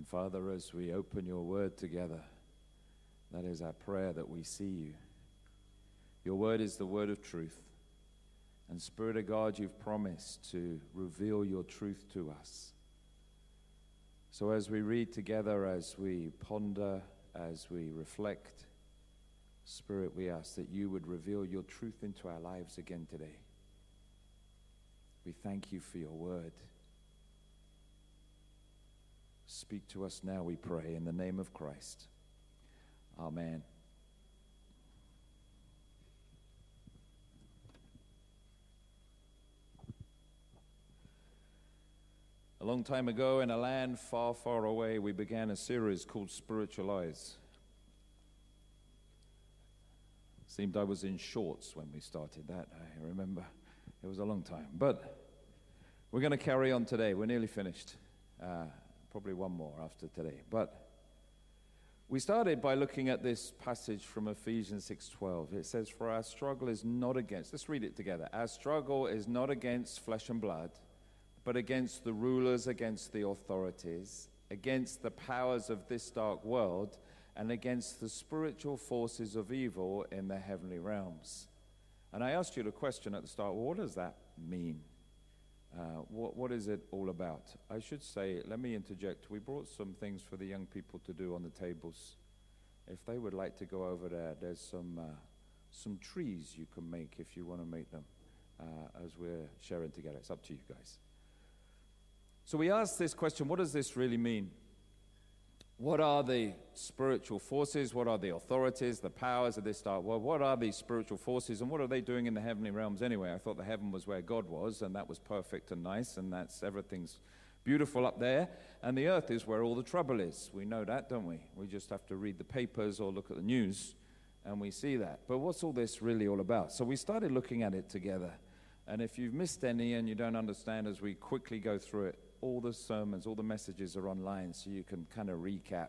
And Father, as we open your word together, that is our prayer that we see you. Your word is the word of truth. And Spirit of God, you've promised to reveal your truth to us. So as we read together, as we ponder, as we reflect, Spirit, we ask that you would reveal your truth into our lives again today. We thank you for your word. Speak to us now, we pray, in the name of Christ. Amen. A long time ago, in a land far, far away, we began a series called Spiritual Eyes. Seemed I was in shorts when we started that, I remember. It was a long time. But we're going to carry on today. We're nearly finished. Uh, probably one more after today. But we started by looking at this passage from Ephesians 6:12. It says, "For our struggle is not against." Let's read it together. Our struggle is not against flesh and blood, but against the rulers, against the authorities, against the powers of this dark world, and against the spiritual forces of evil in the heavenly realms. And I asked you the question at the start well, what does that mean? Uh, what, what is it all about? I should say, let me interject. We brought some things for the young people to do on the tables. If they would like to go over there, there's some, uh, some trees you can make if you want to make them uh, as we're sharing together. It's up to you guys. So we asked this question what does this really mean? What are the spiritual forces? What are the authorities, the powers of this dark world? What are these spiritual forces and what are they doing in the heavenly realms anyway? I thought the heaven was where God was and that was perfect and nice and that's everything's beautiful up there. And the earth is where all the trouble is. We know that, don't we? We just have to read the papers or look at the news and we see that. But what's all this really all about? So we started looking at it together. And if you've missed any and you don't understand as we quickly go through it, all the sermons, all the messages are online, so you can kind of recap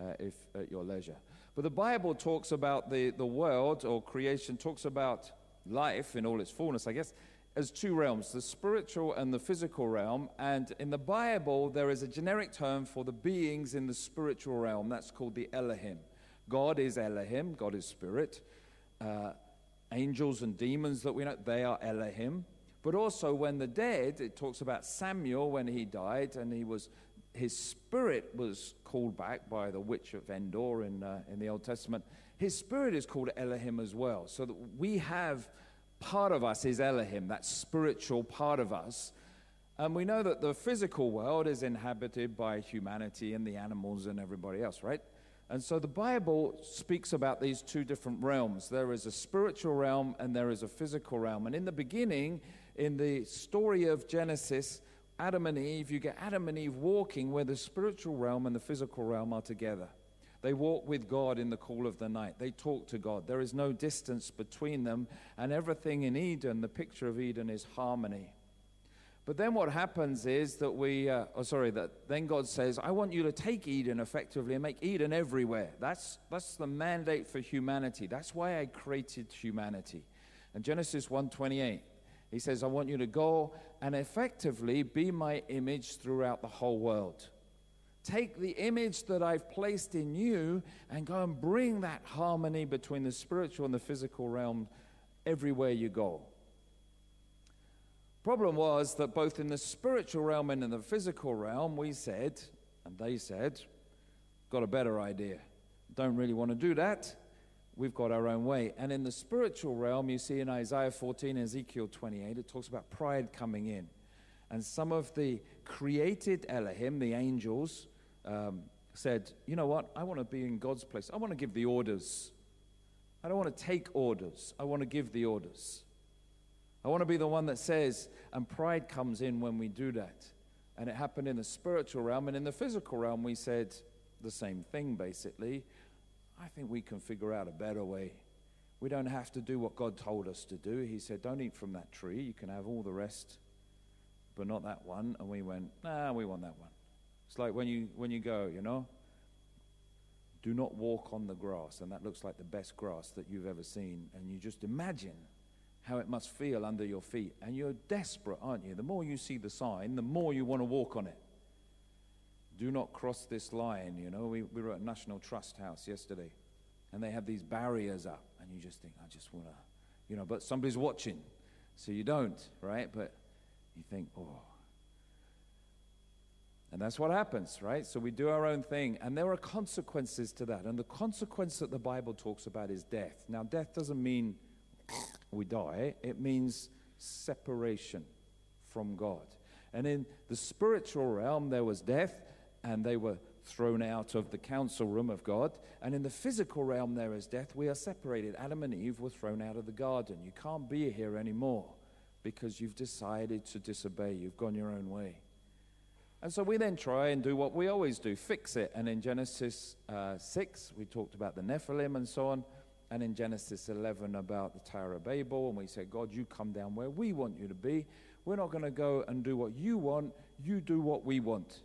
uh, if at your leisure. But the Bible talks about the, the world or creation, talks about life in all its fullness, I guess, as two realms the spiritual and the physical realm. And in the Bible, there is a generic term for the beings in the spiritual realm. That's called the Elohim. God is Elohim, God is spirit. Uh, angels and demons that we know, they are Elohim. But also, when the dead, it talks about Samuel when he died, and he was, his spirit was called back by the witch of Endor in, uh, in the Old Testament. His spirit is called Elohim as well. So that we have part of us is Elohim, that spiritual part of us. And we know that the physical world is inhabited by humanity and the animals and everybody else, right? And so the Bible speaks about these two different realms. There is a spiritual realm and there is a physical realm. And in the beginning, in the story of Genesis, Adam and Eve, you get Adam and Eve walking where the spiritual realm and the physical realm are together. They walk with God in the cool of the night. They talk to God. There is no distance between them, and everything in Eden, the picture of Eden, is harmony. But then what happens is that we, uh, oh, sorry, that then God says, I want you to take Eden effectively and make Eden everywhere. That's, that's the mandate for humanity. That's why I created humanity. And Genesis 1:28 he says, I want you to go and effectively be my image throughout the whole world. Take the image that I've placed in you and go and bring that harmony between the spiritual and the physical realm everywhere you go. Problem was that both in the spiritual realm and in the physical realm, we said, and they said, got a better idea. Don't really want to do that we've got our own way. And in the spiritual realm, you see in Isaiah 14, Ezekiel 28, it talks about pride coming in. And some of the created Elohim, the angels, um, said, You know what? I want to be in God's place. I want to give the orders. I don't want to take orders. I want to give the orders. I want to be the one that says, and pride comes in when we do that. And it happened in the spiritual realm. And in the physical realm, we said the same thing, basically. I think we can figure out a better way. We don't have to do what God told us to do. He said, Don't eat from that tree. You can have all the rest, but not that one. And we went, Nah, we want that one. It's like when you, when you go, you know, do not walk on the grass. And that looks like the best grass that you've ever seen. And you just imagine how it must feel under your feet. And you're desperate, aren't you? The more you see the sign, the more you want to walk on it. Do not cross this line. You know, we, we were at National Trust House yesterday, and they have these barriers up, and you just think, I just want to, you know, but somebody's watching, so you don't, right? But you think, oh. And that's what happens, right? So we do our own thing, and there are consequences to that. And the consequence that the Bible talks about is death. Now, death doesn't mean we die, it means separation from God. And in the spiritual realm, there was death, and they were thrown out of the council room of God. And in the physical realm, there is death. We are separated. Adam and Eve were thrown out of the garden. You can't be here anymore because you've decided to disobey. You've gone your own way. And so we then try and do what we always do fix it. And in Genesis uh, 6, we talked about the Nephilim and so on. And in Genesis 11, about the Tower of Babel. And we said, God, you come down where we want you to be. We're not going to go and do what you want, you do what we want.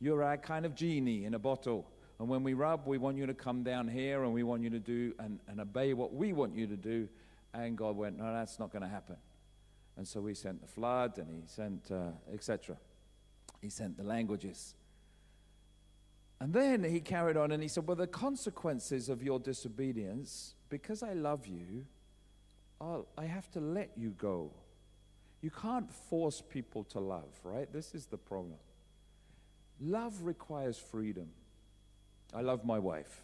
You're our kind of genie in a bottle. And when we rub, we want you to come down here and we want you to do and, and obey what we want you to do. And God went, No, that's not going to happen. And so he sent the flood and he sent, uh, etc. He sent the languages. And then he carried on and he said, Well, the consequences of your disobedience, because I love you, I'll, I have to let you go. You can't force people to love, right? This is the problem. Love requires freedom. I love my wife.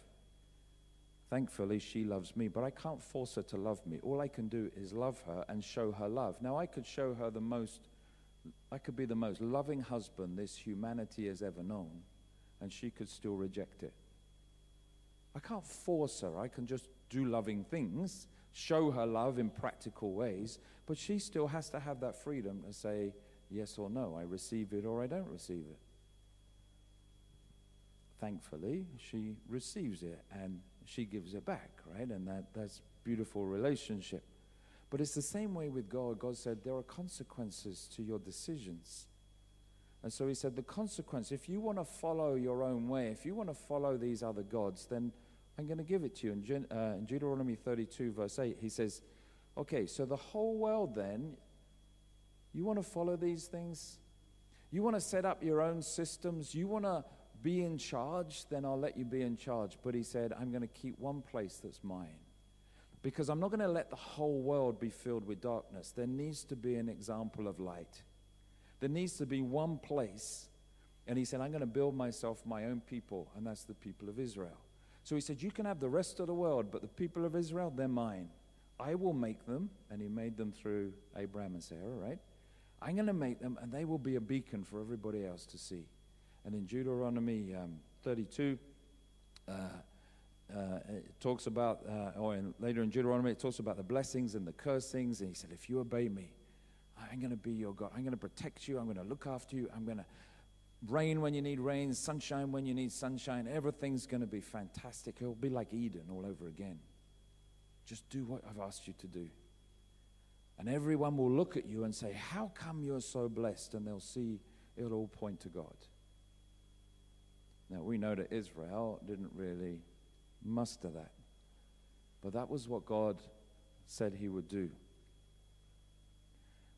Thankfully, she loves me, but I can't force her to love me. All I can do is love her and show her love. Now, I could show her the most, I could be the most loving husband this humanity has ever known, and she could still reject it. I can't force her. I can just do loving things, show her love in practical ways, but she still has to have that freedom to say yes or no. I receive it or I don't receive it thankfully, she receives it and she gives it back, right? And that, that's beautiful relationship. But it's the same way with God. God said there are consequences to your decisions. And so he said, the consequence, if you want to follow your own way, if you want to follow these other gods, then I'm going to give it to you. In, uh, in Deuteronomy 32, verse 8, he says, okay, so the whole world then, you want to follow these things? You want to set up your own systems? You want to be in charge, then I'll let you be in charge. But he said, I'm going to keep one place that's mine. Because I'm not going to let the whole world be filled with darkness. There needs to be an example of light. There needs to be one place. And he said, I'm going to build myself my own people, and that's the people of Israel. So he said, You can have the rest of the world, but the people of Israel, they're mine. I will make them, and he made them through Abraham and Sarah, right? I'm going to make them, and they will be a beacon for everybody else to see. And in Deuteronomy um, 32, uh, uh, it talks about, uh, or in, later in Deuteronomy, it talks about the blessings and the cursings. And he said, If you obey me, I'm going to be your God. I'm going to protect you. I'm going to look after you. I'm going to rain when you need rain, sunshine when you need sunshine. Everything's going to be fantastic. It'll be like Eden all over again. Just do what I've asked you to do. And everyone will look at you and say, How come you're so blessed? And they'll see it'll all point to God. Now, we know that Israel didn't really muster that. But that was what God said he would do.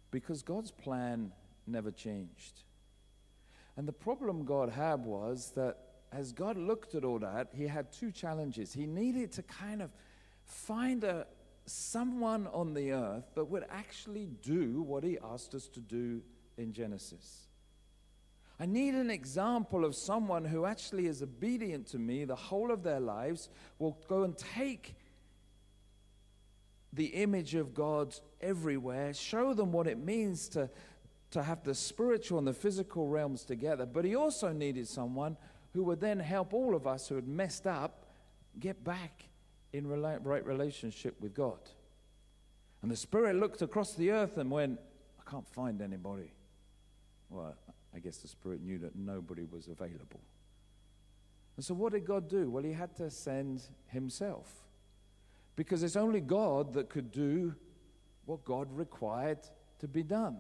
Because God's plan never changed. And the problem God had was that as God looked at all that, he had two challenges. He needed to kind of find a, someone on the earth that would actually do what he asked us to do in Genesis. I need an example of someone who actually is obedient to me the whole of their lives, will go and take the image of God everywhere, show them what it means to, to have the spiritual and the physical realms together. But he also needed someone who would then help all of us who had messed up get back in right relationship with God. And the Spirit looked across the earth and went, I can't find anybody. Well, I guess the Spirit knew that nobody was available. And so, what did God do? Well, He had to send Himself. Because it's only God that could do what God required to be done.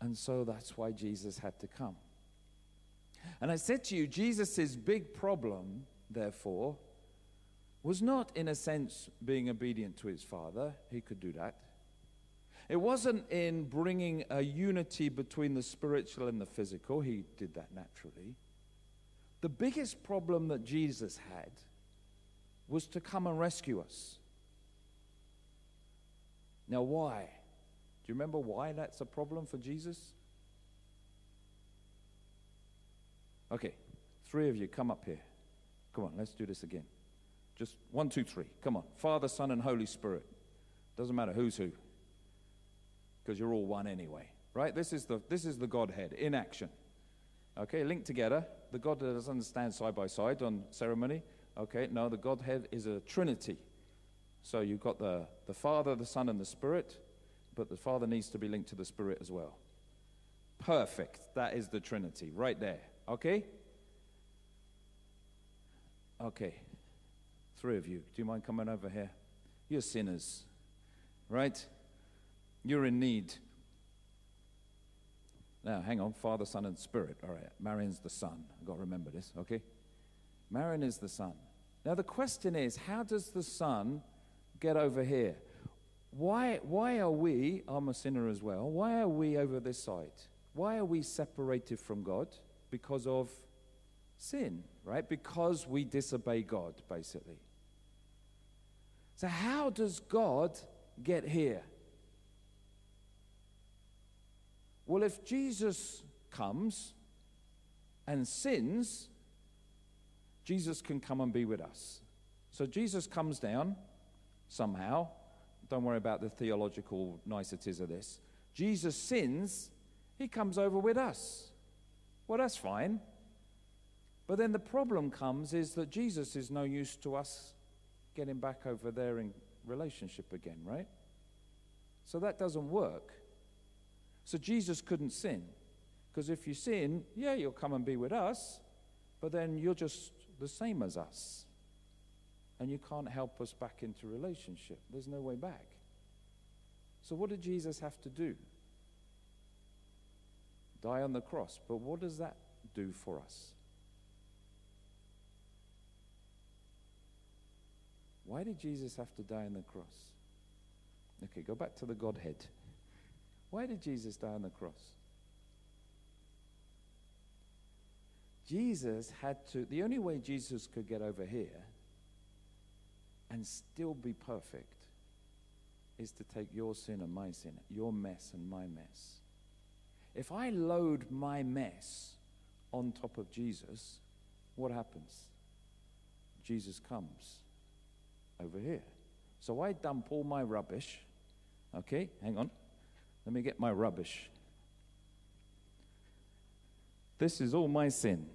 And so that's why Jesus had to come. And I said to you, Jesus' big problem, therefore, was not, in a sense, being obedient to his Father. He could do that. It wasn't in bringing a unity between the spiritual and the physical. He did that naturally. The biggest problem that Jesus had was to come and rescue us. Now, why? Do you remember why that's a problem for Jesus? Okay, three of you come up here. Come on, let's do this again. Just one, two, three. Come on. Father, Son, and Holy Spirit. Doesn't matter who's who, because you're all one anyway, right? This is the this is the Godhead in action. Okay, linked together. The God doesn't stand side by side on ceremony. Okay, no, the Godhead is a Trinity. So you've got the, the Father, the Son, and the Spirit, but the Father needs to be linked to the Spirit as well. Perfect. That is the Trinity right there. Okay? Okay. Three of you. Do you mind coming over here? You're sinners, right? You're in need. Now, hang on. Father, Son, and Spirit. All right. Marion's the Son. I've got to remember this, okay? Marion is the Son. Now, the question is how does the Son get over here? Why, why are we, I'm a sinner as well, why are we over this side? Why are we separated from God? Because of sin, right? Because we disobey God, basically. So, how does God get here? Well, if Jesus comes and sins, Jesus can come and be with us. So, Jesus comes down somehow. Don't worry about the theological niceties of this. Jesus sins, he comes over with us. Well, that's fine. But then the problem comes is that Jesus is no use to us getting back over there in relationship again, right? So that doesn't work. So Jesus couldn't sin. Because if you sin, yeah, you'll come and be with us, but then you're just the same as us. And you can't help us back into relationship. There's no way back. So what did Jesus have to do? Die on the cross. But what does that do for us? Why did Jesus have to die on the cross? Okay, go back to the Godhead. Why did Jesus die on the cross? Jesus had to, the only way Jesus could get over here and still be perfect is to take your sin and my sin, your mess and my mess. If I load my mess on top of Jesus, what happens? Jesus comes over here. So I dump all my rubbish. Okay, hang on. Let me get my rubbish. This is all my sin.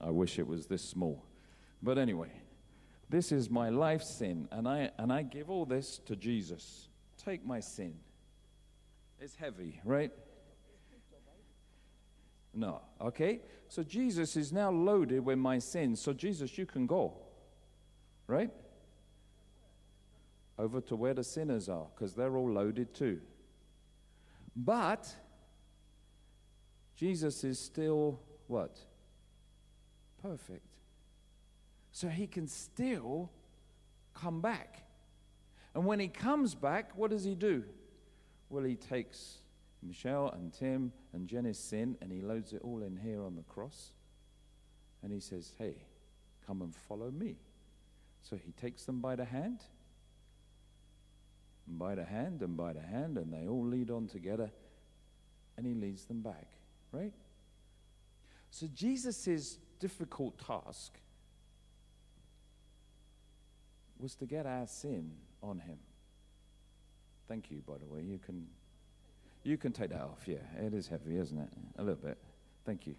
I wish it was this small. But anyway, this is my life sin, and I, and I give all this to Jesus. Take my sin. It's heavy, right? No. Okay? So Jesus is now loaded with my sins. So, Jesus, you can go. Right? Over to where the sinners are, because they're all loaded too. But Jesus is still what? Perfect. So he can still come back. And when he comes back, what does he do? Well, he takes Michelle and Tim and Jenny's sin and he loads it all in here on the cross. And he says, Hey, come and follow me. So he takes them by the hand by the hand and by the hand, and they all lead on together, and he leads them back, right? So Jesus' difficult task was to get our sin on him. Thank you, by the way. You can you can take that off. Yeah, it is heavy, isn't it? A little bit. Thank you.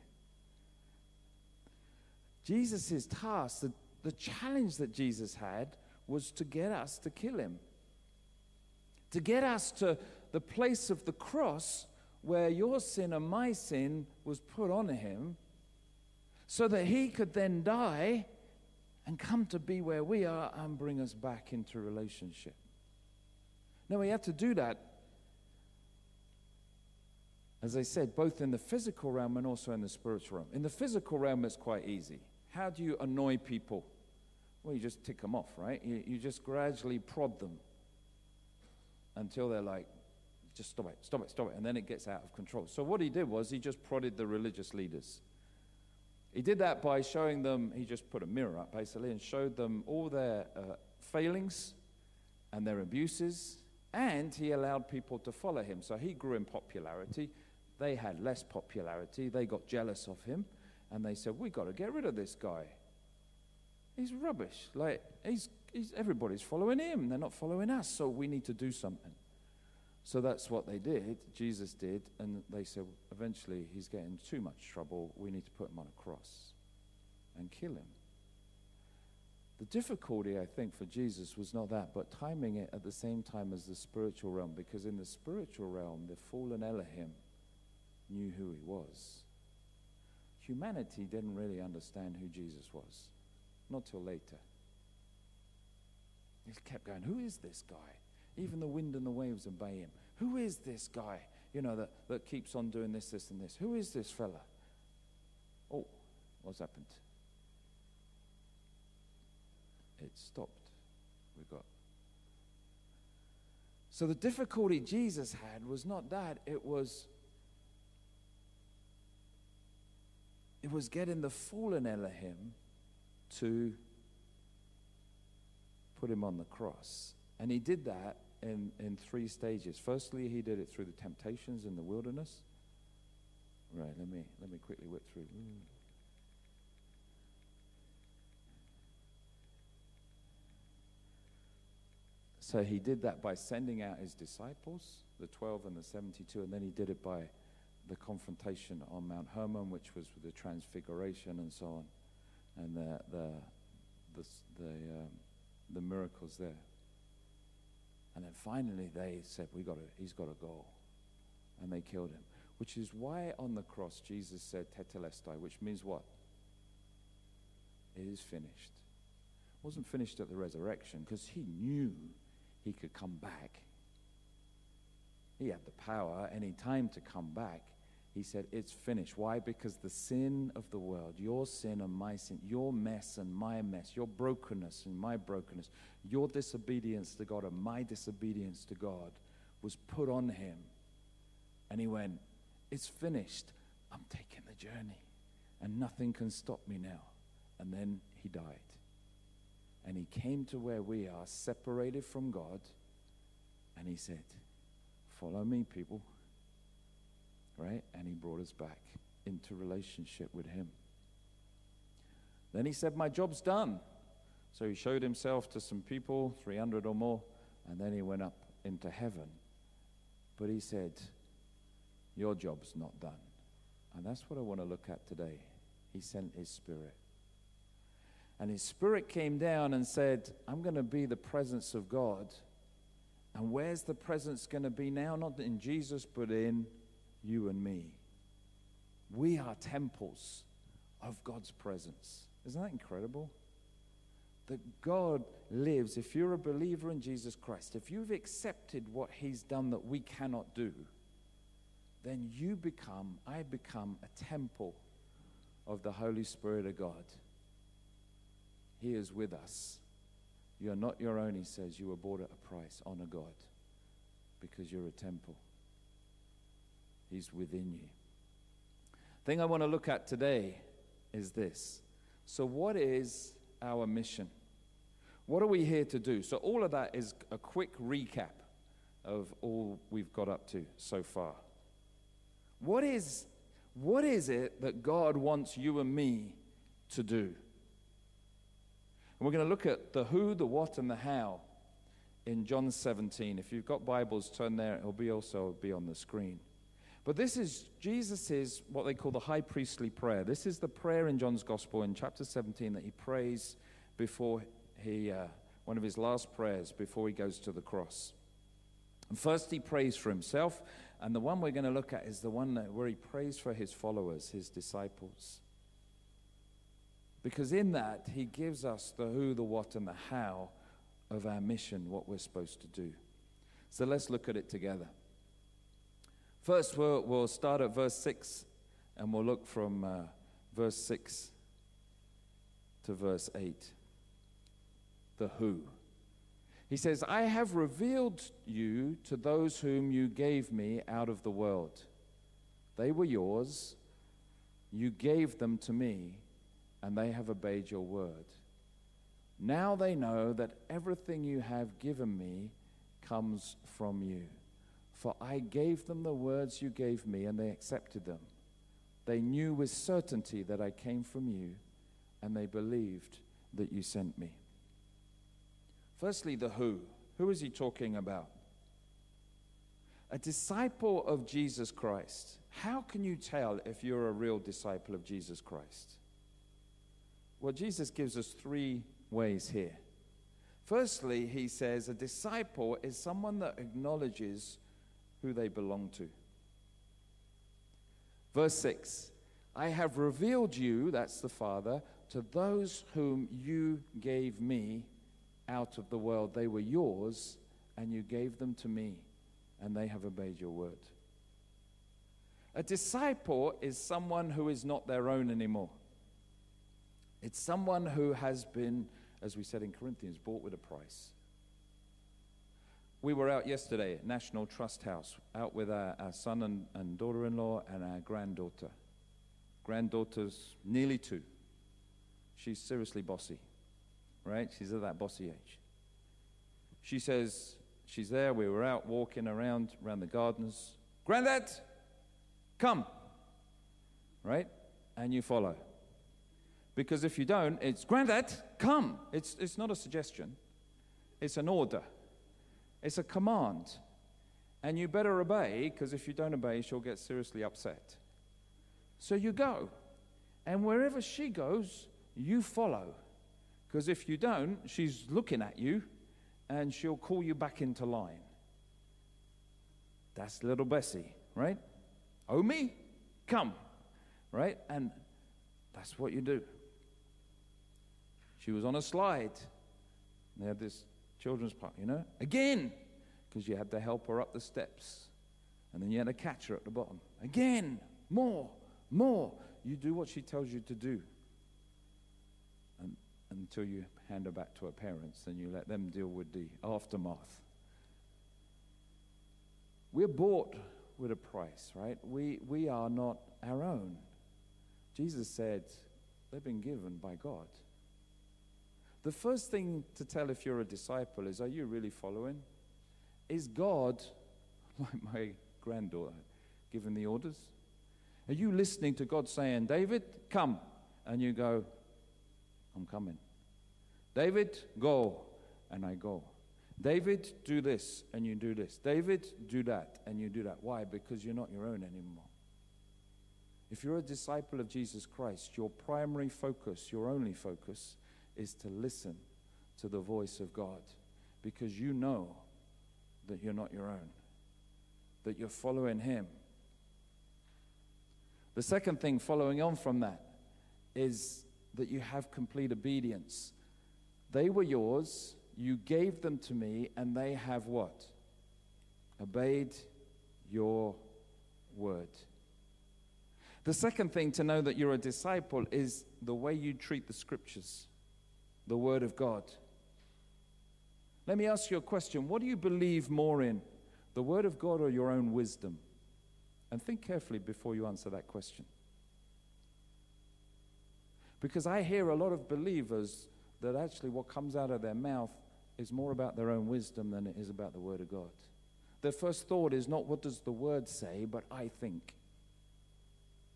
Jesus' task, the, the challenge that Jesus had, was to get us to kill him to get us to the place of the cross where your sin and my sin was put on him so that he could then die and come to be where we are and bring us back into relationship. Now, we have to do that, as I said, both in the physical realm and also in the spiritual realm. In the physical realm, it's quite easy. How do you annoy people? Well, you just tick them off, right? You, you just gradually prod them until they're like, just stop it, stop it, stop it. And then it gets out of control. So what he did was he just prodded the religious leaders. He did that by showing them, he just put a mirror up basically and showed them all their uh, failings and their abuses, and he allowed people to follow him. So he grew in popularity. They had less popularity. They got jealous of him, and they said, We've got to get rid of this guy. He's rubbish. Like, he's, he's, everybody's following him. They're not following us, so we need to do something. So that's what they did, Jesus did, and they said, eventually, he's getting too much trouble. We need to put him on a cross and kill him. The difficulty, I think, for Jesus was not that, but timing it at the same time as the spiritual realm, because in the spiritual realm, the fallen Elohim knew who he was. Humanity didn't really understand who Jesus was, not till later. He kept going, Who is this guy? Even the wind and the waves obey him. Who is this guy, you know, that, that keeps on doing this, this, and this? Who is this fella? Oh, what's happened? It stopped. We got. So the difficulty Jesus had was not that, it was it was getting the fallen Elohim to put him on the cross. And he did that in, in three stages. Firstly, he did it through the temptations in the wilderness. Right, let me, let me quickly whip through. So he did that by sending out his disciples, the 12 and the 72, and then he did it by the confrontation on Mount Hermon, which was with the transfiguration and so on, and the, the, the, the, um, the miracles there. And then finally they said, we got to, he's got to go. And they killed him. Which is why on the cross Jesus said tetelestai, which means what? It is finished. It wasn't finished at the resurrection because he knew he could come back. He had the power any time to come back. He said, It's finished. Why? Because the sin of the world, your sin and my sin, your mess and my mess, your brokenness and my brokenness, your disobedience to God and my disobedience to God was put on him. And he went, It's finished. I'm taking the journey. And nothing can stop me now. And then he died. And he came to where we are, separated from God. And he said, Follow me, people right? And he brought us back into relationship with him. Then he said, My job's done. So he showed himself to some people, 300 or more, and then he went up into heaven. But he said, Your job's not done. And that's what I want to look at today. He sent his spirit. And his spirit came down and said, I'm going to be the presence of God. And where's the presence going to be now? Not in Jesus, but in you and me. We are temples of God's presence. Isn't that incredible? That God lives, if you're a believer in Jesus Christ, if you've accepted what He's done that we cannot do, then you become, I become a temple of the Holy Spirit of God. He is with us. You're not your own, He says. You were bought at a price. Honor God because you're a temple. He's within you. Thing I want to look at today is this. So, what is our mission? What are we here to do? So, all of that is a quick recap of all we've got up to so far. What is, what is it that God wants you and me to do? And we're going to look at the who, the what, and the how in John 17. If you've got Bibles, turn there. It'll be also be on the screen. But this is Jesus' what they call the high priestly prayer. This is the prayer in John's Gospel in chapter 17 that he prays before he, uh, one of his last prayers before he goes to the cross. And first he prays for himself, and the one we're going to look at is the one where he prays for his followers, his disciples. Because in that, he gives us the who, the what, and the how of our mission, what we're supposed to do. So let's look at it together. First, we'll, we'll start at verse 6 and we'll look from uh, verse 6 to verse 8. The who. He says, I have revealed you to those whom you gave me out of the world. They were yours. You gave them to me, and they have obeyed your word. Now they know that everything you have given me comes from you. For I gave them the words you gave me, and they accepted them. They knew with certainty that I came from you, and they believed that you sent me. Firstly, the who. Who is he talking about? A disciple of Jesus Christ. How can you tell if you're a real disciple of Jesus Christ? Well, Jesus gives us three ways here. Firstly, he says a disciple is someone that acknowledges who they belong to. Verse 6 I have revealed you, that's the Father, to those whom you gave me out of the world. They were yours, and you gave them to me, and they have obeyed your word. A disciple is someone who is not their own anymore. It's someone who has been, as we said in Corinthians, bought with a price. We were out yesterday at National Trust House, out with our, our son and, and daughter in law and our granddaughter. Granddaughter's nearly two. She's seriously bossy, right? She's at that bossy age. She says, she's there. We were out walking around, around the gardens. Granddad, come, right? And you follow. Because if you don't, it's, Granddad, come. It's, it's not a suggestion, it's an order, it's a command. And you better obey, because if you don't obey, she'll get seriously upset. So you go. And wherever she goes, you follow. Because if you don't, she's looking at you and she'll call you back into line. That's little Bessie, right? Oh, me? Come, right? And that's what you do. She was on a slide. They had this children's park, you know? Again, because you had to help her up the steps. And then you had to catch her at the bottom. Again, more, more. You do what she tells you to do. And, until you hand her back to her parents, then you let them deal with the aftermath. We're bought with a price, right? We, we are not our own. Jesus said they've been given by God. The first thing to tell if you're a disciple is are you really following? Is God, like my granddaughter, giving the orders? Are you listening to God saying, David, come? And you go, I'm coming. David, go. And I go. David, do this. And you do this. David, do that. And you do that. Why? Because you're not your own anymore. If you're a disciple of Jesus Christ, your primary focus, your only focus, is to listen to the voice of God because you know that you're not your own, that you're following Him. The second thing following on from that is that you have complete obedience. They were yours, you gave them to me, and they have what? Obeyed your word. The second thing to know that you're a disciple is the way you treat the scriptures the Word of God. Let me ask you a question. What do you believe more in, the Word of God or your own wisdom? And think carefully before you answer that question. Because I hear a lot of believers that actually what comes out of their mouth is more about their own wisdom than it is about the Word of God. Their first thought is not what does the Word say, but I think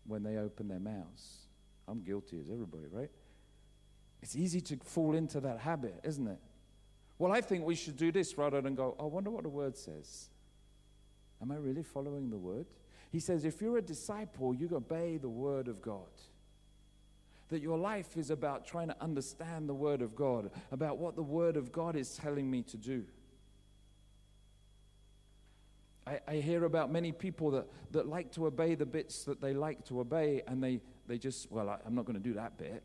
when they open their mouths. I'm guilty as everybody, right? It's easy to fall into that habit, isn't it? Well, I think we should do this rather than go, I wonder what the word says. Am I really following the word? He says, if you're a disciple, you obey the word of God. That your life is about trying to understand the word of God, about what the word of God is telling me to do. I, I, hear about many people that, that like to obey the bits that they like to obey, and they, they just, well, I, I'm not going to do that bit.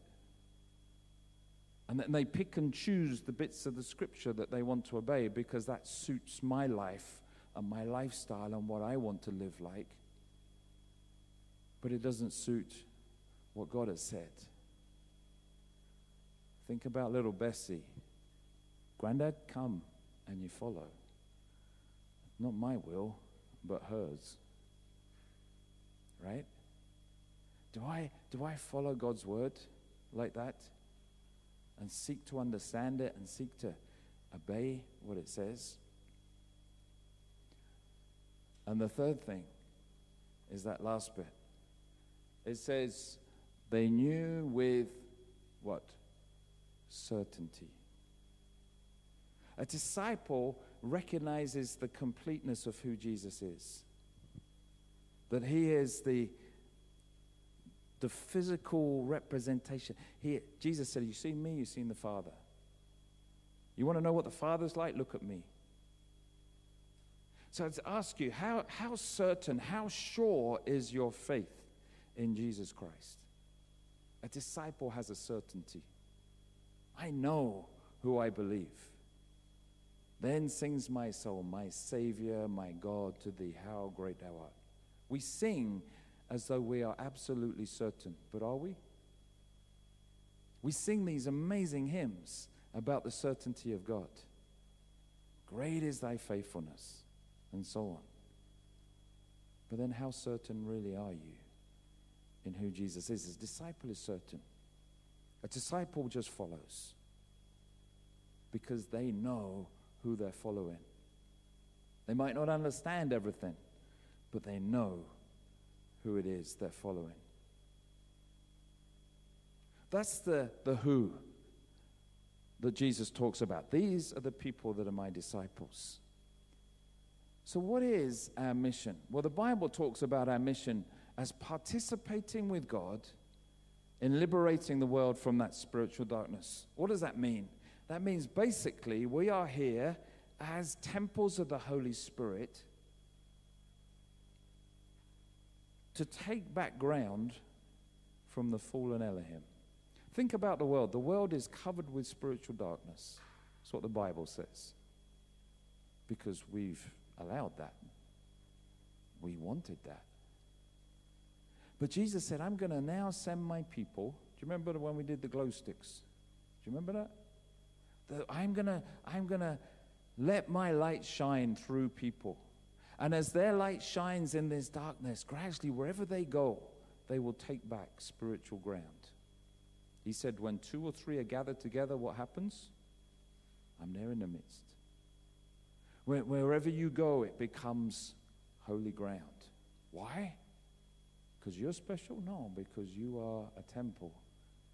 And then they pick and choose the bits of the scripture that they want to obey because that suits my life and my lifestyle and what I want to live like. But it doesn't suit what God has said. Think about little Bessie. Granddad, come. and you follow. Not my will, but hers. Right? Do I, do I follow God's word like that? And seek to understand it and seek to obey what it says? And the third thing is that last bit. It says, they knew with what? Certainty. A disciple recognizes the completeness of who Jesus is. That he is the, the physical representation. Here, Jesus said, You see me, you've seen the Father. You want to know what the Father's like? Look at me. So I'd ask you, how, how certain, how sure is your faith in Jesus Christ? A disciple has a certainty. I know who I believe. Then sings my soul, my Savior, my God, to thee, how great thou art. We sing as though we are absolutely certain, but are we? We sing these amazing hymns about the certainty of God. Great is thy faithfulness, and so on. But then, how certain really are you in who Jesus is? His disciple is certain. A disciple just follows because they know who they're following. They might not understand everything, but they know who it is they're following. That's the, the who that Jesus talks about. These are the people that are my disciples. So, what is our mission? Well, the Bible talks about our mission as participating with God in liberating the world from that spiritual darkness. What does that mean? That means basically we are here as temples of the Holy Spirit to take back ground from the fallen Elohim. Think about the world. The world is covered with spiritual darkness. That's what the Bible says. Because we've allowed that. We wanted that. But Jesus said, I'm going to now send my people. Do you remember when we did the glow sticks? Do you remember that? that I'm going to I'm going to let my light shine through people. And as their light shines in this darkness, gradually, wherever they go, they will take back spiritual ground. He said, When two or three are gathered together, what happens? I'm there in the midst. Wherever you go, it becomes holy ground. Why? Because you're special? No, because you are a temple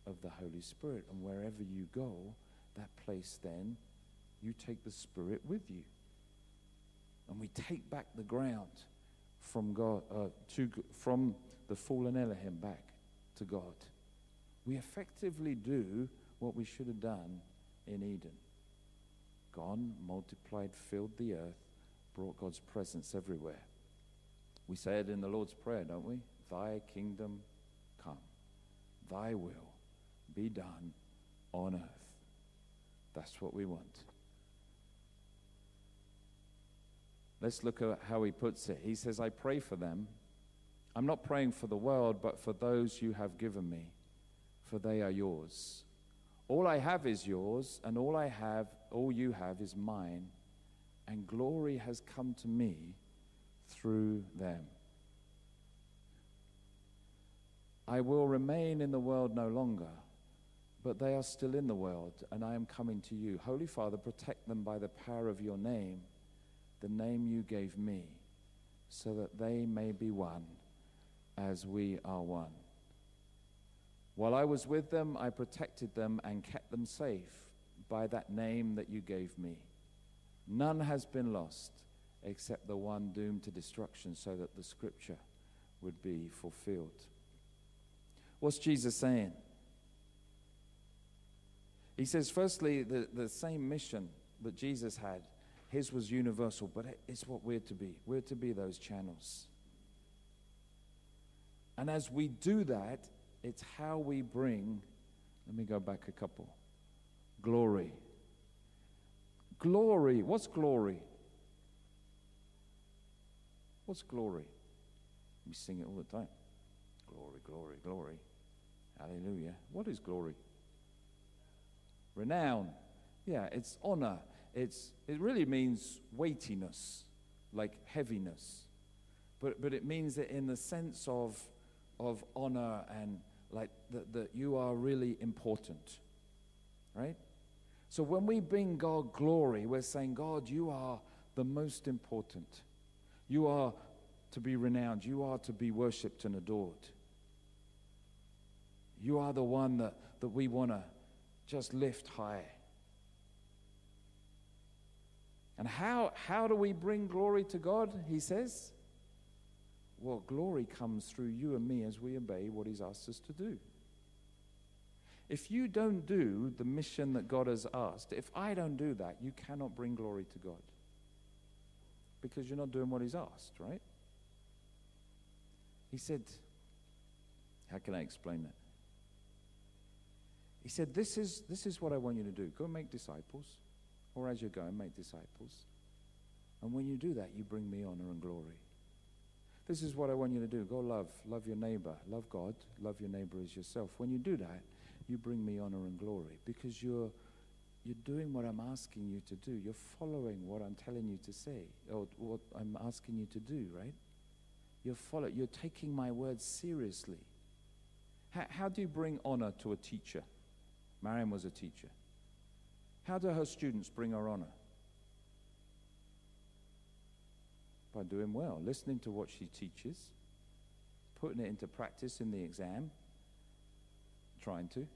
of the Holy Spirit. And wherever you go, that place, then you take the Spirit with you. And we take back the ground from God, uh, to, from the fallen Elohim back to God. We effectively do what we should have done in Eden gone, multiplied, filled the earth, brought God's presence everywhere. We say it in the Lord's Prayer, don't we? Thy kingdom come, thy will be done on earth that's what we want. Let's look at how he puts it. He says, I pray for them. I'm not praying for the world, but for those you have given me, for they are yours. All I have is yours, and all I have, all you have is mine, and glory has come to me through them. I will remain in the world no longer but they are still in the world, and I am coming to you. Holy Father, protect them by the power of your name, the name you gave me, so that they may be one as we are one. While I was with them, I protected them and kept them safe by that name that you gave me. None has been lost except the one doomed to destruction, so that the scripture would be fulfilled. What's Jesus saying? He says, firstly, the, the same mission that Jesus had, his was universal, but it's what we're to be. We're to be those channels. And as we do that, it's how we bring, let me go back a couple glory. Glory. What's glory? What's glory? We sing it all the time. Glory, glory, glory. Hallelujah. What is glory? Renown. Yeah, it's honor. It's, it really means weightiness, like heaviness. But, but it means it in the sense of, of honor and like that, that you are really important, right? So when we bring God glory, we're saying, God, you are the most important. You are to be renowned. You are to be worshipped and adored. You are the one that, that we want to just lift high. And how, how do we bring glory to God? He says. Well, glory comes through you and me as we obey what He's asked us to do. If you don't do the mission that God has asked, if I don't do that, you cannot bring glory to God. Because you're not doing what He's asked, right? He said, How can I explain that? He said, This is, this is what I want you to do. Go make disciples, or as you go, make disciples. And when you do that, you bring me honor and glory. This is what I want you to do. Go love. Love your neighbor. Love God. Love your neighbor as yourself. When you do that, you bring me honor and glory because you're, you're doing what I'm asking you to do. You're following what I'm telling you to say or what I'm asking you to do, right? You're, follow, you're taking my words seriously. How, how do you bring honor to a teacher? Marion was a teacher. How do her students bring her honor? By doing well, listening to what she teaches, putting it into practice in the exam, trying to.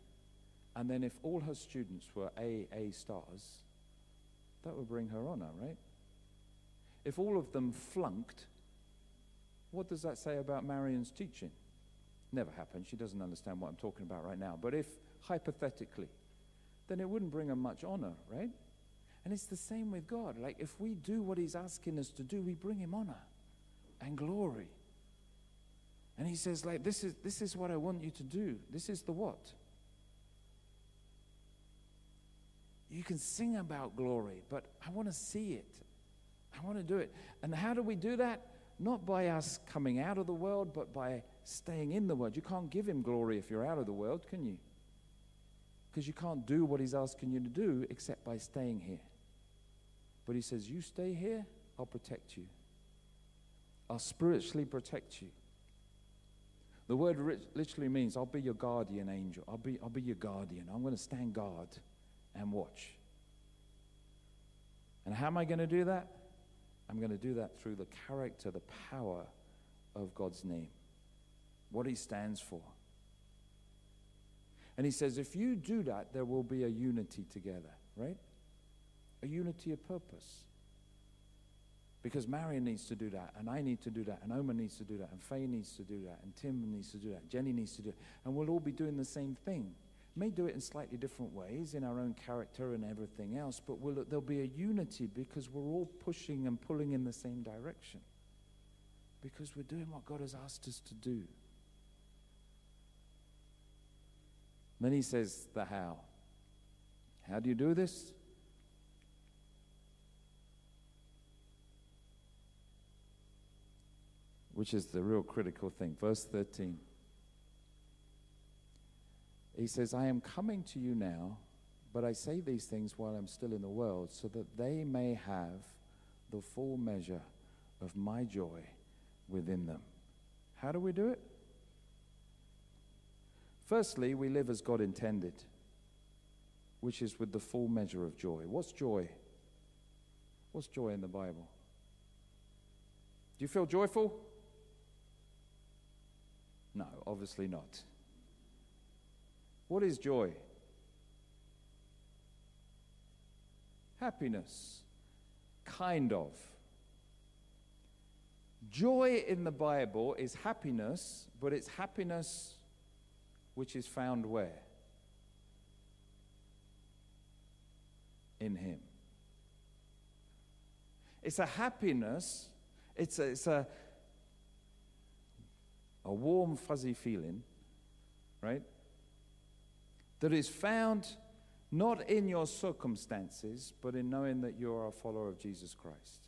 And then if all her students were A, A stars, that would bring her honor, right? If all of them flunked, what does that say about Marion's teaching? Never happened. She doesn't understand what I'm talking about right now. But if, hypothetically, then it wouldn't bring him much honor, right? And it's the same with God. Like, if we do what He's asking us to do, we bring Him honor and glory. And He says, like, this is, this is what I want you to do. This is the what? You can sing about glory, but I want to see it. I want to do it. And how do we do that? Not by us coming out of the world, but by staying in the world. You can't give Him glory if you're out of the world, can you? Because you can't do what He's asking you to do except by staying here. But He says, You stay here, I'll protect you. I'll spiritually protect you. The word literally means, I'll be your guardian angel. I'll be, I'll be your guardian. I'm going to stand guard and watch. And how am I going to do that? I'm going to do that through the character, the power of God's name, what He stands for. And He says, if you do that, there will be a unity together, right? A unity of purpose. Because Marion needs to do that, and I need to do that, and Oma needs to do that, and Faye needs to do that, and Tim needs to do that, Jenny needs to do it. And we'll all be doing the same thing may do it in slightly different ways in our own character and everything else, but we'll, there'll be a unity because we're all pushing and pulling in the same direction. Because we're doing what God has asked us to do. Then he says the how. How do you do this? Which is the real critical thing. Verse 13. He says, I am coming to you now, but I say these things while I'm still in the world, so that they may have the full measure of my joy within them. How do we do it? Firstly, we live as God intended, which is with the full measure of joy. What's joy? What's joy in the Bible? Do you feel joyful? No, obviously not. What is joy? Happiness. Kind of. Joy in the Bible is happiness, but it's happiness which is found where? In Him. It's a happiness, it's a, it's a, a warm, fuzzy feeling, right? that is found not in your circumstances, but in knowing that you are a follower of Jesus Christ.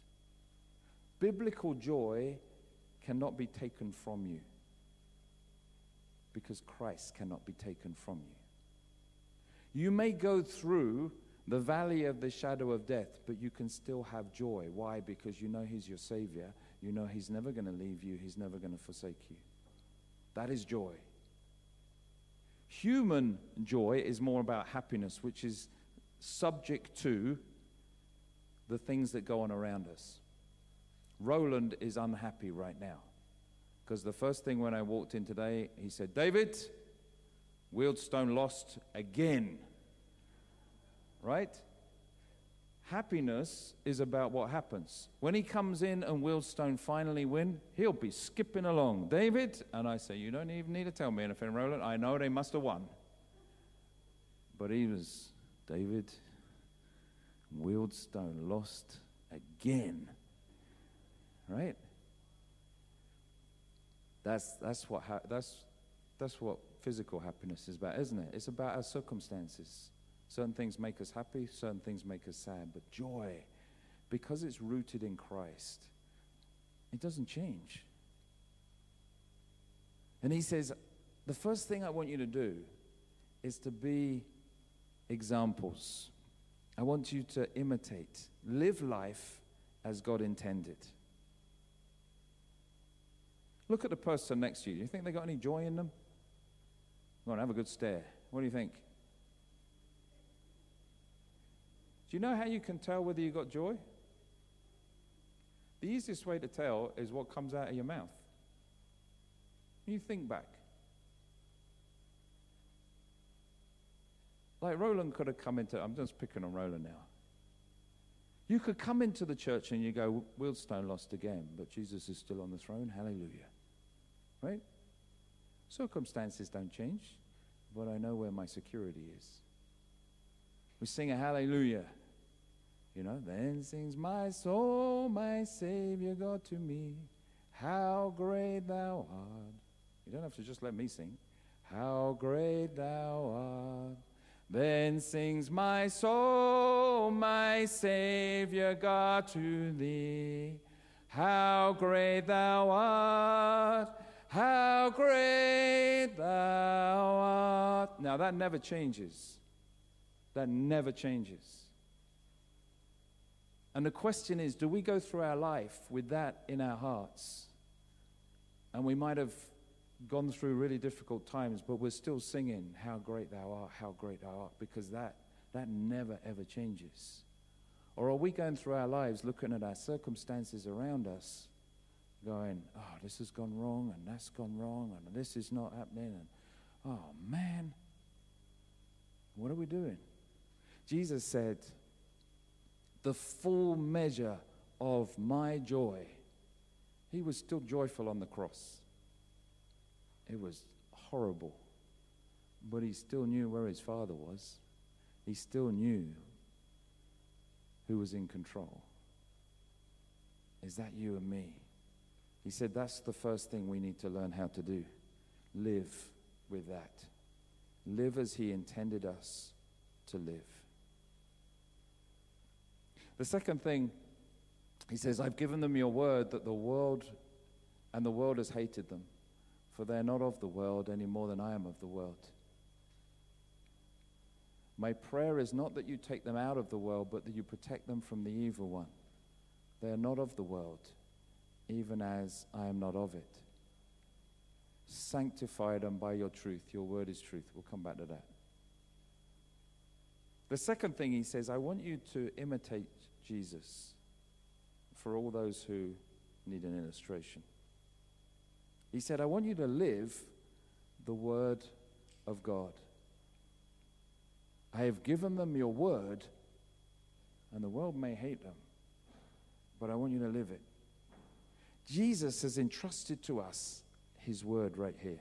Biblical joy cannot be taken from you because Christ cannot be taken from you. You may go through the valley of the shadow of death, but you can still have joy. Why? Because you know He's your Savior. You know He's never going to leave you, He's never going to forsake you. That is joy. Human joy is more about happiness, which is subject to the things that go on around us. Roland is unhappy right now because the first thing when I walked in today, he said, David, Wealdstone lost again. Right? Happiness is about what happens. When he comes in and Wealdstone finally win, he'll be skipping along. David, and I say, You don't even need to tell me anything, Roland. I know they must have won. But he was, David, Wealdstone lost again. Right? That's, that's, what ha- that's, that's what physical happiness is about, isn't it? It's about our circumstances. Certain things make us happy, certain things make us sad. But joy, because it's rooted in Christ, it doesn't change. And he says, the first thing I want you to do is to be examples. I want you to imitate, live life as God intended. Look at the person next to you. Do you think they got any joy in them? Go on, have a good stare. What do you think? Do you know how you can tell whether you got joy? The easiest way to tell is what comes out of your mouth. You think back. Like Roland could have come into, I'm just picking on Roland now. You could come into the church and you go, Wealdstone lost again, but Jesus is still on the throne. Hallelujah. Right? Circumstances don't change, but I know where my security is. We sing a hallelujah. You know, then sings my soul, my Savior God to me. How great thou art. You don't have to just let me sing. How great thou art. Then sings my soul, my Savior God to thee. How great thou art. How great thou art. Now that never changes. That never changes. And the question is do we go through our life with that in our hearts? And we might have gone through really difficult times, but we're still singing, How great thou art, how great thou art, because that, that never ever changes. Or are we going through our lives looking at our circumstances around us going, oh, this has gone wrong, and that's gone wrong, and this is not happening, and oh man, what are we doing? Jesus said, the full measure of my joy. He was still joyful on the cross. It was horrible, but he still knew where his father was. He still knew who was in control. Is that you and me? He said that's the first thing we need to learn how to do. Live with that. Live as He intended us to live. The second thing, He says, I've given them your word that the world and the world has hated them, for they are not of the world any more than I am of the world. My prayer is not that you take them out of the world, but that you protect them from the evil one. They are not of the world even as I am not of it. Sanctify them by your truth. Your word is truth. We'll come back to that. The second thing he says, I want you to imitate Jesus for all those who need an illustration. He said, I want you to live the word of God. I have given them your word, and the world may hate them, but I want you to live it. Jesus has entrusted to us his word right here.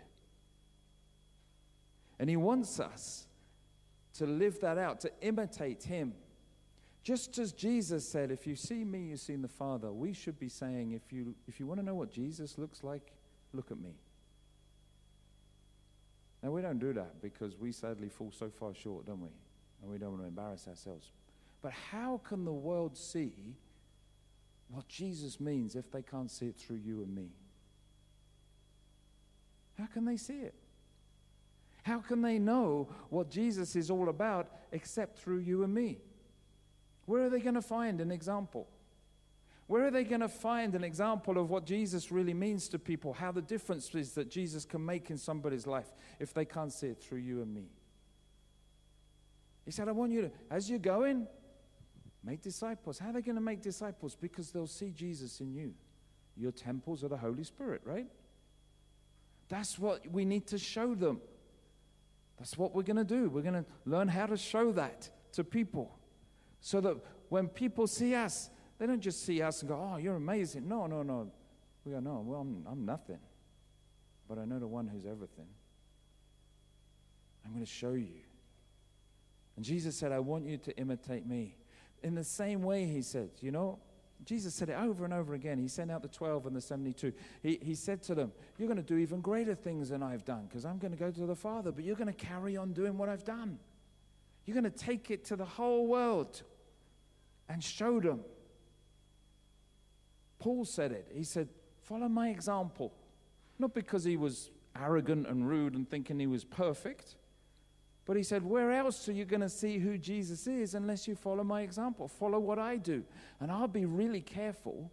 And he wants us to live that out, to imitate him. Just as Jesus said, if you see me, you've seen the Father, we should be saying, if you, if you want to know what Jesus looks like, look at me. Now, we don't do that because we sadly fall so far short, don't we? And we don't want to embarrass ourselves. But how can the world see what Jesus means if they can't see it through you and me? How can they see it? How can they know what Jesus is all about except through you and me? Where are they going to find an example? Where are they going to find an example of what Jesus really means to people? How the difference is that Jesus can make in somebody's life if they can't see it through you and me? He said, I want you to, as you're going, make disciples. How are they going to make disciples? Because they'll see Jesus in you. Your temples are the Holy Spirit, right? That's what we need to show them. That's what we're going to do. We're going to learn how to show that to people so that when people see us, they don't just see us and go, Oh, you're amazing. No, no, no. We go, No, well, I'm, I'm nothing. But I know the one who's everything. I'm going to show you. And Jesus said, I want you to imitate me. In the same way, he said, You know, Jesus said it over and over again. He sent out the 12 and the 72. He, he said to them, You're going to do even greater things than I've done because I'm going to go to the Father, but you're going to carry on doing what I've done. You're going to take it to the whole world and show them. Paul said it. He said, Follow my example. Not because he was arrogant and rude and thinking he was perfect, but he said, Where else are you going to see who Jesus is unless you follow my example? Follow what I do. And I'll be really careful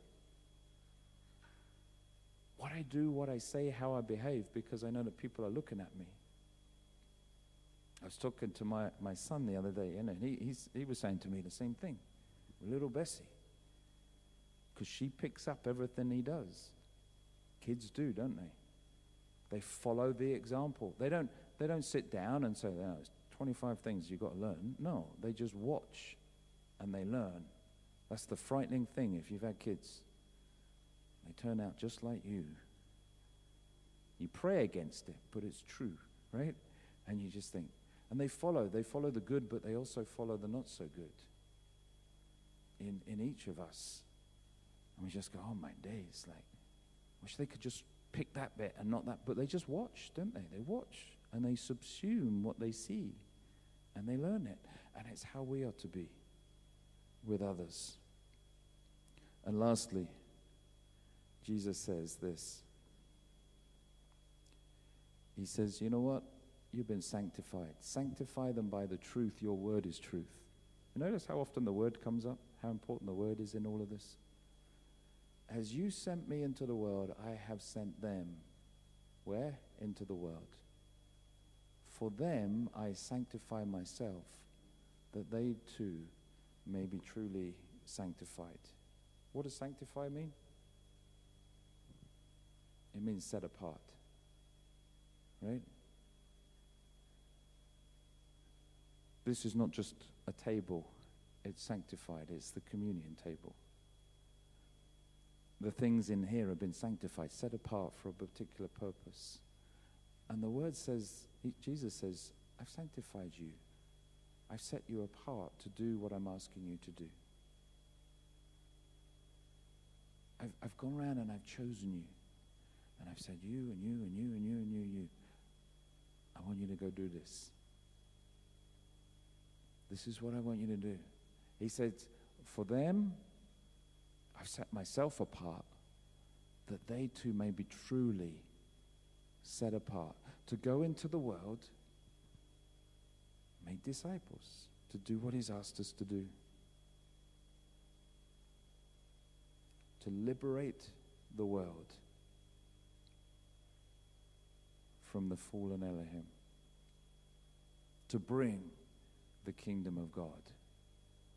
what I do, what I say, how I behave, because I know that people are looking at me. I was talking to my, my son the other day, and he, he was saying to me the same thing. Little Bessie. Because she picks up everything he does. Kids do, don't they? They follow the example. They don't, they don't sit down and say, oh, there's 25 things you've got to learn. No, they just watch and they learn. That's the frightening thing if you've had kids. They turn out just like you. You pray against it, but it's true, right? And you just think, and they follow. They follow the good, but they also follow the not so good in, in each of us. And we just go, oh my days, like, wish they could just pick that bit and not that. But they just watch, don't they? They watch and they subsume what they see and they learn it. And it's how we are to be with others. And lastly, Jesus says this. He says, You know what? You've been sanctified. Sanctify them by the truth. Your word is truth. You notice how often the word comes up? How important the word is in all of this? As you sent me into the world, I have sent them. Where? Into the world. For them I sanctify myself, that they too may be truly sanctified. What does sanctify mean? It means set apart. Right? This is not just a table, it's sanctified, it's the communion table. The things in here have been sanctified, set apart for a particular purpose. And the word says, Jesus says, I've sanctified you. I've set you apart to do what I'm asking you to do. I've, I've gone around and I've chosen you. And I've said, You and you and you and you and you and you. I want you to go do this. This is what I want you to do. He said, For them, I've set myself apart that they too may be truly set apart to go into the world, make disciples, to do what He's asked us to do, to liberate the world from the fallen Elohim, to bring the kingdom of God.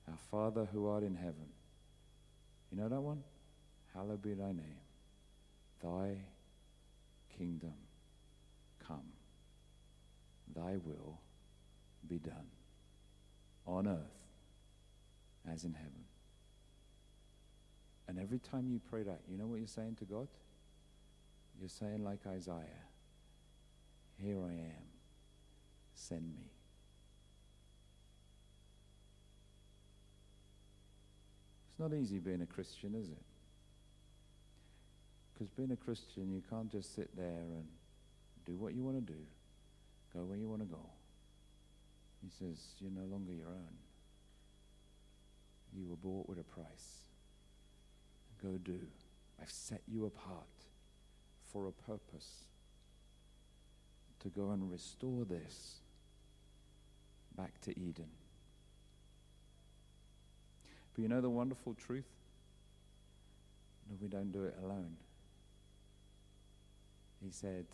Our Father who art in heaven. You know that one? Hallowed be thy name. Thy kingdom. Thy will be done on earth as in heaven. And every time you pray that, you know what you're saying to God? You're saying, like Isaiah, Here I am, send me. It's not easy being a Christian, is it? Because being a Christian, you can't just sit there and do what you want to do, go where you want to go. He says, You're no longer your own. You were bought with a price. Go do. I've set you apart for a purpose to go and restore this back to Eden. But you know the wonderful truth? No, we don't do it alone. He said,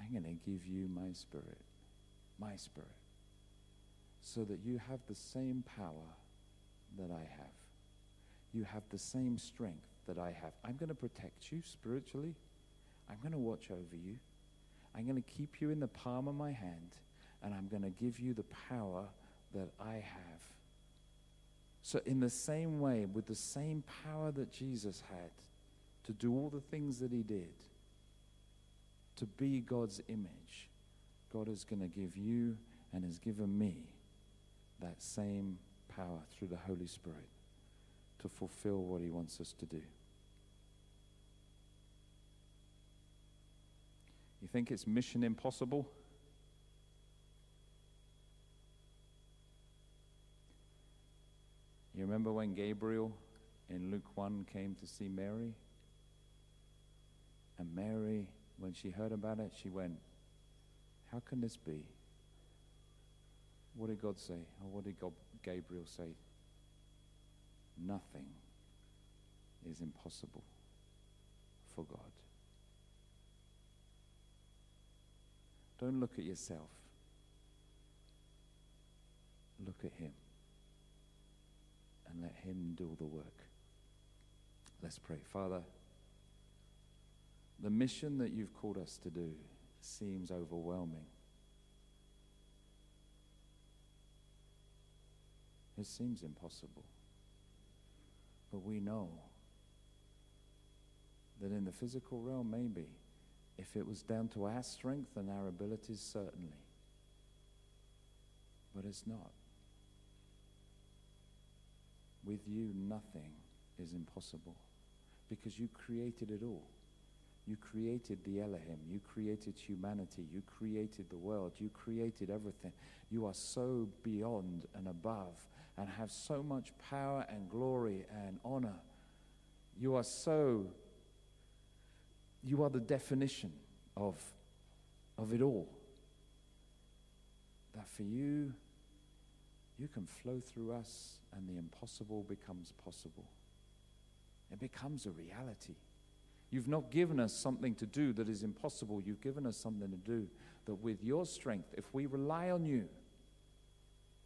I'm going to give you my spirit, my spirit, so that you have the same power that I have. You have the same strength that I have. I'm going to protect you spiritually. I'm going to watch over you. I'm going to keep you in the palm of my hand, and I'm going to give you the power that I have. So, in the same way, with the same power that Jesus had to do all the things that he did, to be God's image, God is going to give you and has given me that same power through the Holy Spirit to fulfill what he wants us to do. You think it's mission impossible? You remember when Gabriel in Luke 1 came to see Mary? And Mary, when she heard about it, she went, How can this be? What did God say? Or what did God, Gabriel say? Nothing is impossible for God. Don't look at yourself. Look at Him. And let Him do all the work. Let's pray. Father, the mission that you've called us to do seems overwhelming. It seems impossible. But we know that in the physical realm, maybe, if it was down to our strength and our abilities, certainly. But it's not. With you, nothing is impossible because you created it all. You created the Elohim. You created humanity. You created the world. You created everything. You are so beyond and above and have so much power and glory and honor. You are so, you are the definition of, of it all. That for you, you can flow through us and the impossible becomes possible. It becomes a reality. You've not given us something to do that is impossible. You've given us something to do that with your strength, if we rely on you,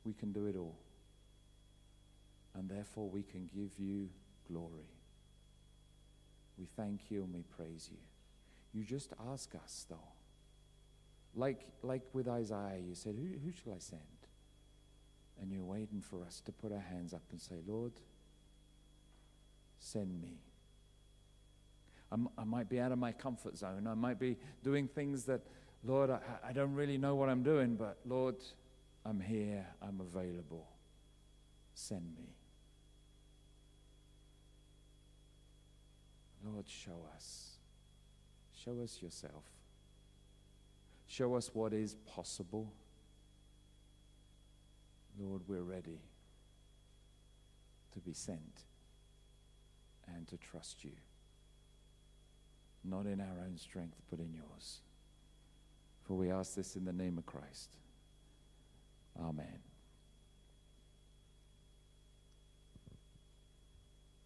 we can do it all and therefore we can give you glory. We thank you and we praise you. You just ask us, though. Like, like with Isaiah, you said, who, who shall I send? And you're waiting for us to put our hands up and say, Lord, send me. I might be out of my comfort zone. I might be doing things that, Lord, I, I don't really know what I'm doing, but Lord, I'm here. I'm available. Send me. Lord, show us. Show us yourself. Show us what is possible. Lord, we're ready to be sent and to trust you. Not in our own strength, but in yours. For we ask this in the name of Christ. Amen.